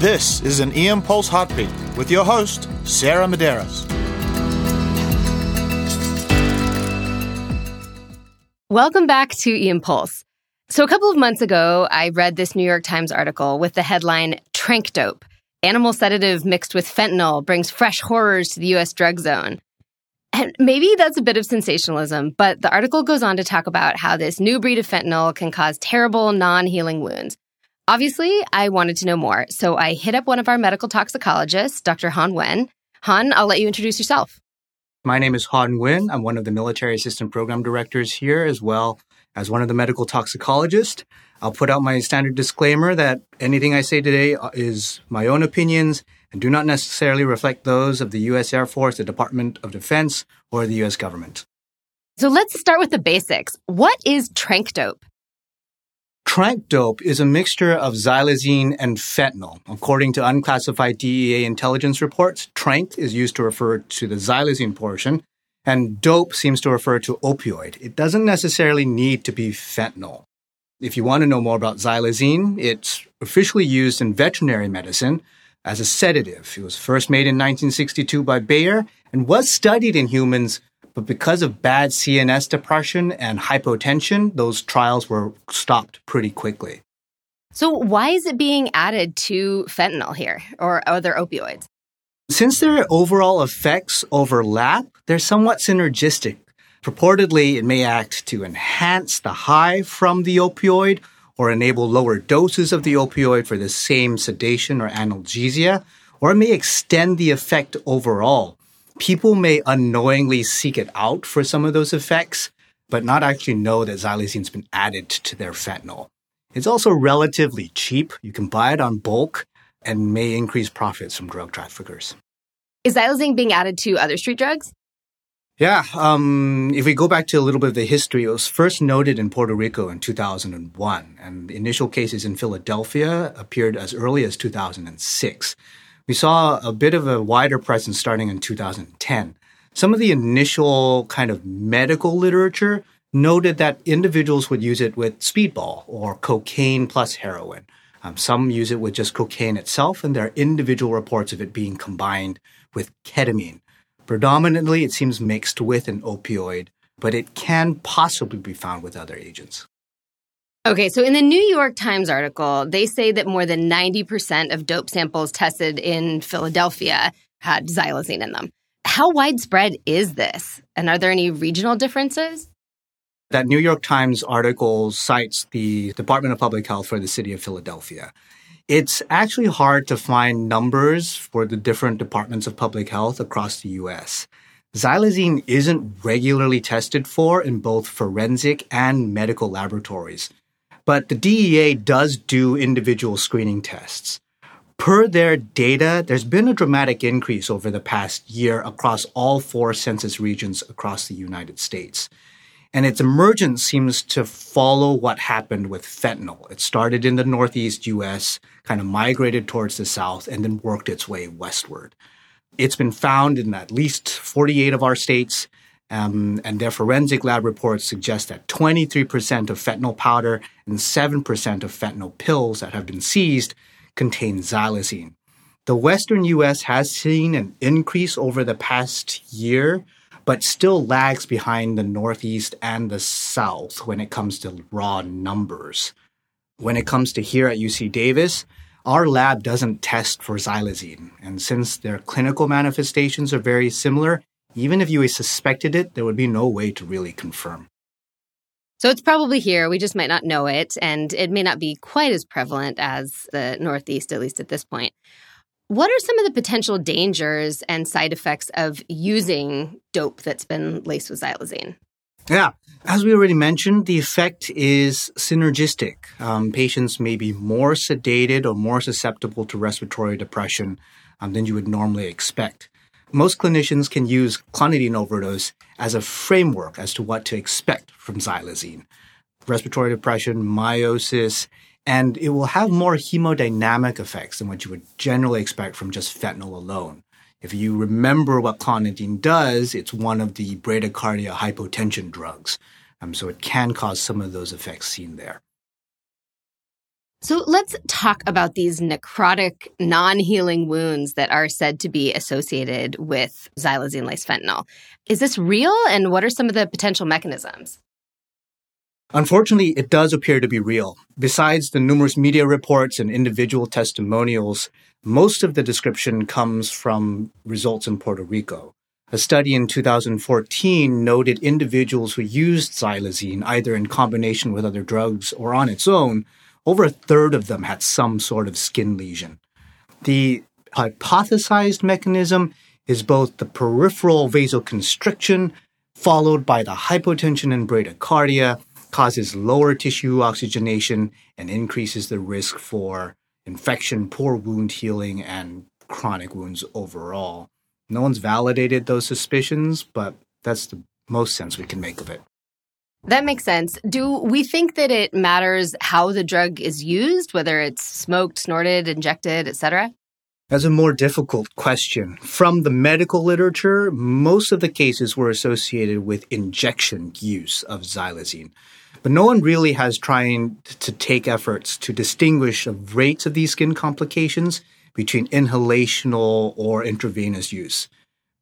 This is an EM Pulse Heartbeat with your host, Sarah Medeiros. Welcome back to EM Pulse. So, a couple of months ago, I read this New York Times article with the headline Tranq Dope Animal sedative mixed with fentanyl brings fresh horrors to the US drug zone. And maybe that's a bit of sensationalism, but the article goes on to talk about how this new breed of fentanyl can cause terrible non healing wounds. Obviously, I wanted to know more, so I hit up one of our medical toxicologists, Dr. Hoan Nguyen. Hoan, I'll let you introduce yourself. My name is Hoan Nguyen. I'm one of the military assistant program directors here, as well as one of the medical toxicologists. I'll put out my standard disclaimer that anything I say today uh, is my own opinions and do not necessarily reflect those of the U.S. Air Force, the Department of Defense, or the U.S. government. So let's start with the basics. What is tranq dope? Tranq dope is a mixture of xylazine and fentanyl. According to unclassified DEA intelligence reports, tranq is used to refer to the xylazine portion, and dope seems to refer to opioid. It doesn't necessarily need to be fentanyl. If you want to know more about xylazine, it's officially used in veterinary medicine as a sedative. It was first made in 1962 by Bayer and was studied in humans but because of bad CNS depression and hypotension, those trials were stopped pretty quickly. So, why is it being added to fentanyl here or other opioids? Since their overall effects overlap, they're somewhat synergistic. Purportedly, it may act to enhance the high from the opioid or enable lower doses of the opioid for the same sedation or analgesia, or it may extend the effect overall people may unknowingly seek it out for some of those effects, but not actually know that xylazine's been added to their fentanyl. It's also relatively cheap. You can buy it on bulk and may increase profits from drug traffickers. Is xylazine being added to other street drugs? Yeah, um, if we go back to a little bit of the history, it was first noted in Puerto Rico in 2001, and initial cases in Philadelphia appeared as early as 2006. We saw a bit of a wider presence starting in 2010. Some of the initial kind of medical literature noted that individuals would use it with speedball or cocaine plus heroin. Um, some use it with just cocaine itself, and there are individual reports of it being combined with ketamine. Predominantly, it seems mixed with an opioid, but it can possibly be found with other agents. Okay, so in the New York Times article, they say that more than 90% of dope samples tested in Philadelphia had xylazine in them. How widespread is this? And are there any regional differences? That New York Times article cites the Department of Public Health for the city of Philadelphia. It's actually hard to find numbers for the different departments of public health across the US. Xylazine isn't regularly tested for in both forensic and medical laboratories. But the DEA does do individual screening tests. Per their data, there's been a dramatic increase over the past year across all four census regions across the United States. And its emergence seems to follow what happened with fentanyl. It started in the Northeast US, kind of migrated towards the South, and then worked its way westward. It's been found in at least 48 of our states, um, and their forensic lab reports suggest that 23% of fentanyl powder and 7% of fentanyl pills that have been seized contain xylazine. The Western US has seen an increase over the past year, but still lags behind the Northeast and the South when it comes to raw numbers. When it comes to here at UC Davis, our lab doesn't test for xylazine, and since their clinical manifestations are very similar, even if you suspected it, there would be no way to really confirm. So it's probably here. We just might not know it, and it may not be quite as prevalent as the Northeast, at least at this point. What are some of the potential dangers and side effects of using dope that's been laced with xylazine? Yeah, as we already mentioned, the effect is synergistic. Um, patients may be more sedated or more susceptible to respiratory depression um, than you would normally expect most clinicians can use clonidine overdose as a framework as to what to expect from xylazine. Respiratory depression, miosis, and it will have more hemodynamic effects than what you would generally expect from just fentanyl alone. If you remember what clonidine does, it's one of the bradycardia hypotension drugs. Um, so it can cause some of those effects seen there. So let's talk about these necrotic, non healing wounds that are said to be associated with xylazine laced fentanyl. Is this real, and what are some of the potential mechanisms? Unfortunately, it does appear to be real. Besides the numerous media reports and individual testimonials, most of the description comes from results in Puerto Rico. A study in 2014 noted individuals who used xylazine either in combination with other drugs or on its own over a third of them had some sort of skin lesion. The hypothesized mechanism is both the peripheral vasoconstriction followed by the hypotension and bradycardia causes lower tissue oxygenation and increases the risk for infection, poor wound healing, and chronic wounds overall. No one's validated those suspicions, but that's the most sense we can make of it. That makes sense. Do we think that it matters how the drug is used, whether it's smoked, snorted, injected, etc.? That's a more difficult question. From the medical literature, most of the cases were associated with injection use of xylazine. But no one really has tried to take efforts to distinguish the rates of these skin complications between inhalational or intravenous use.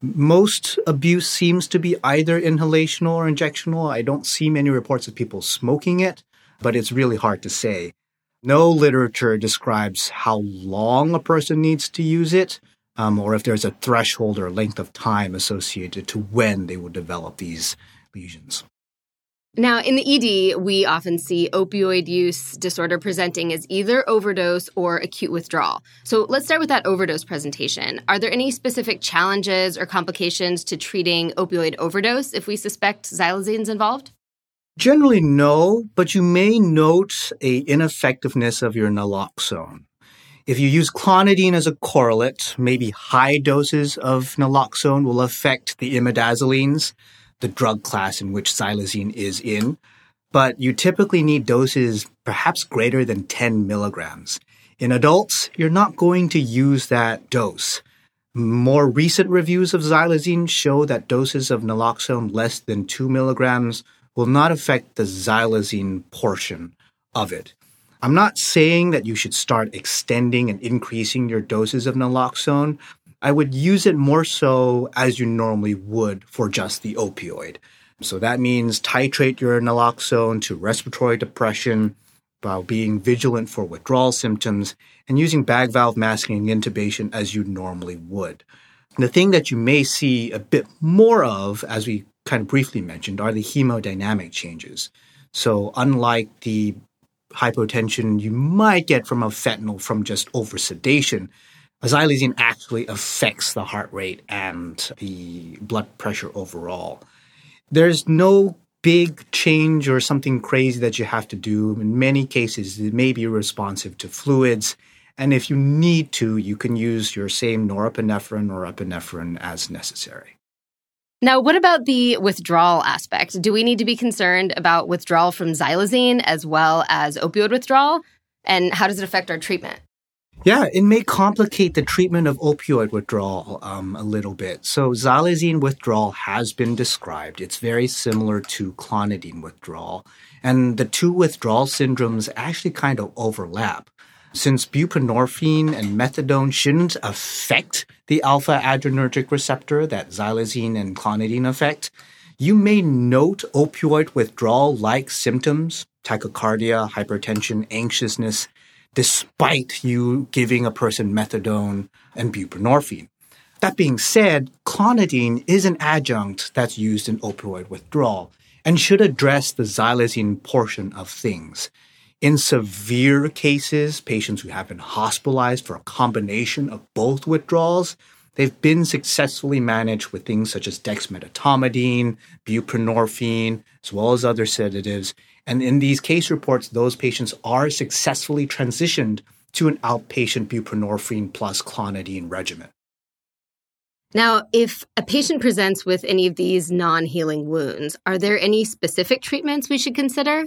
Most abuse seems to be either inhalational or injectional. I don't see many reports of people smoking it, but it's really hard to say. No literature describes how long a person needs to use it, um, or if there's a threshold or length of time associated to when they will develop these lesions. Now, in the ED, we often see opioid use disorder presenting as either overdose or acute withdrawal. So let's start with that overdose presentation. Are there any specific challenges or complications to treating opioid overdose if we suspect xylazine's involved? Generally, no, but you may note a ineffectiveness of your naloxone. If you use clonidine as a correlate, maybe high doses of naloxone will affect the imidazolines the drug class in which xylazine is in, but you typically need doses perhaps greater than 10 milligrams. In adults, you're not going to use that dose. More recent reviews of xylazine show that doses of naloxone less than 2 milligrams will not affect the xylazine portion of it. I'm not saying that you should start extending and increasing your doses of naloxone, I would use it more so as you normally would for just the opioid. So that means titrate your naloxone to respiratory depression while being vigilant for withdrawal symptoms and using bag valve masking and intubation as you normally would. The thing that you may see a bit more of, as we kind of briefly mentioned, are the hemodynamic changes. So unlike the hypotension you might get from a fentanyl from just oversedation, xylazine actually affects the heart rate and the blood pressure overall. There's no big change or something crazy that you have to do. In many cases, it may be responsive to fluids. And if you need to, you can use your same norepinephrine or epinephrine as necessary. Now, what about the withdrawal aspect? Do we need to be concerned about withdrawal from xylazine as well as opioid withdrawal? And how does it affect our treatment? Yeah, it may complicate the treatment of opioid withdrawal um, a little bit. So, xylazine withdrawal has been described. It's very similar to clonidine withdrawal. And the two withdrawal syndromes actually kind of overlap. Since buprenorphine and methadone shouldn't affect the alpha adrenergic receptor that xylazine and clonidine affect, you may note opioid withdrawal like symptoms, tachycardia, hypertension, anxiousness, despite you giving a person methadone and buprenorphine. That being said, clonidine is an adjunct that's used in opioid withdrawal and should address the xylazine portion of things. In severe cases, patients who have been hospitalized for a combination of both withdrawals, they've been successfully managed with things such as dexmedetomidine, buprenorphine, as well as other sedatives, and in these case reports, those patients are successfully transitioned to an outpatient buprenorphine plus clonidine regimen. Now, if a patient presents with any of these non healing wounds, are there any specific treatments we should consider?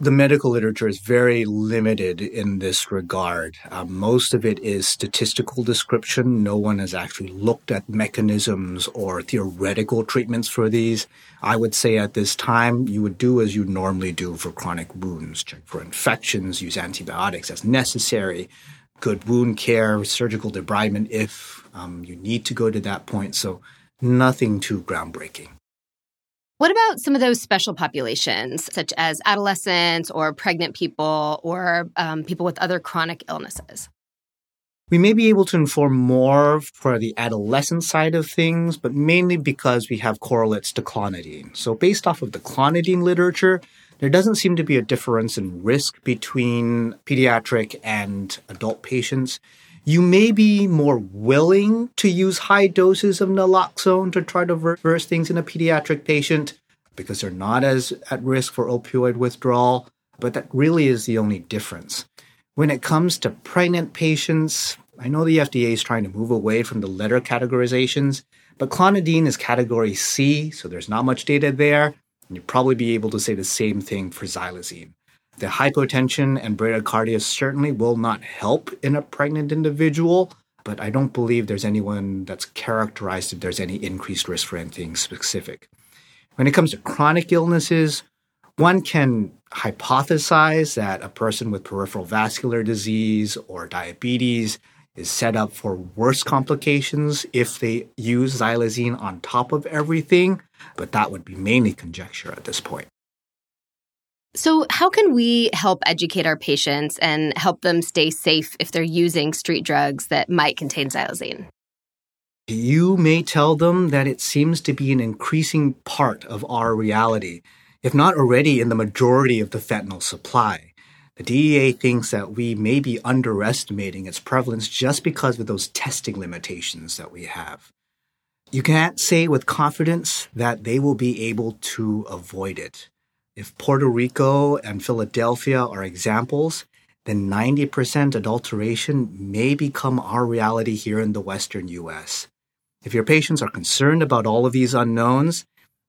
The medical literature is very limited in this regard. Uh, most of it is statistical description. No one has actually looked at mechanisms or theoretical treatments for these. I would say at this time, you would do as you normally do for chronic wounds check for infections, use antibiotics as necessary, good wound care, surgical debridement if um, you need to go to that point. So, nothing too groundbreaking. What about some of those special populations, such as adolescents or pregnant people or um, people with other chronic illnesses? We may be able to inform more for the adolescent side of things, but mainly because we have correlates to clonidine. So, based off of the clonidine literature, there doesn't seem to be a difference in risk between pediatric and adult patients. You may be more willing to use high doses of naloxone to try to reverse things in a pediatric patient because they're not as at risk for opioid withdrawal, but that really is the only difference. When it comes to pregnant patients, I know the FDA is trying to move away from the letter categorizations, but clonidine is category C, so there's not much data there. And you'd probably be able to say the same thing for xylazine. The hypotension and bradycardia certainly will not help in a pregnant individual, but I don't believe there's anyone that's characterized if there's any increased risk for anything specific. When it comes to chronic illnesses, one can hypothesize that a person with peripheral vascular disease or diabetes is set up for worse complications if they use xylazine on top of everything, but that would be mainly conjecture at this point. So, how can we help educate our patients and help them stay safe if they're using street drugs that might contain xylazine? You may tell them that it seems to be an increasing part of our reality, if not already in the majority of the fentanyl supply. The DEA thinks that we may be underestimating its prevalence just because of those testing limitations that we have. You can't say with confidence that they will be able to avoid it. If Puerto Rico and Philadelphia are examples, then 90% adulteration may become our reality here in the Western US. If your patients are concerned about all of these unknowns,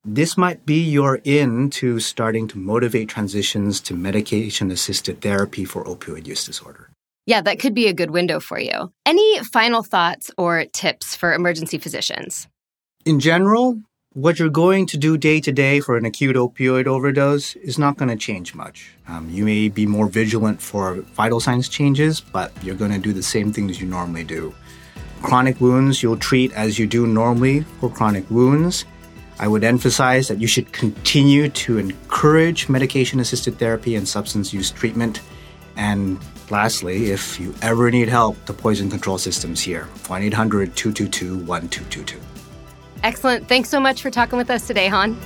this might be your in to starting to motivate transitions to medication assisted therapy for opioid use disorder. Yeah, that could be a good window for you. Any final thoughts or tips for emergency physicians? In general, what you're going to do day to day for an acute opioid overdose is not going to change much. Um, you may be more vigilant for vital signs changes, but you're going to do the same things you normally do. Chronic wounds you'll treat as you do normally for chronic wounds. I would emphasize that you should continue to encourage medication assisted therapy and substance use treatment. And lastly, if you ever need help, the poison control system's here 1 800 222 1222. Excellent. Thanks so much for talking with us today, Hoan.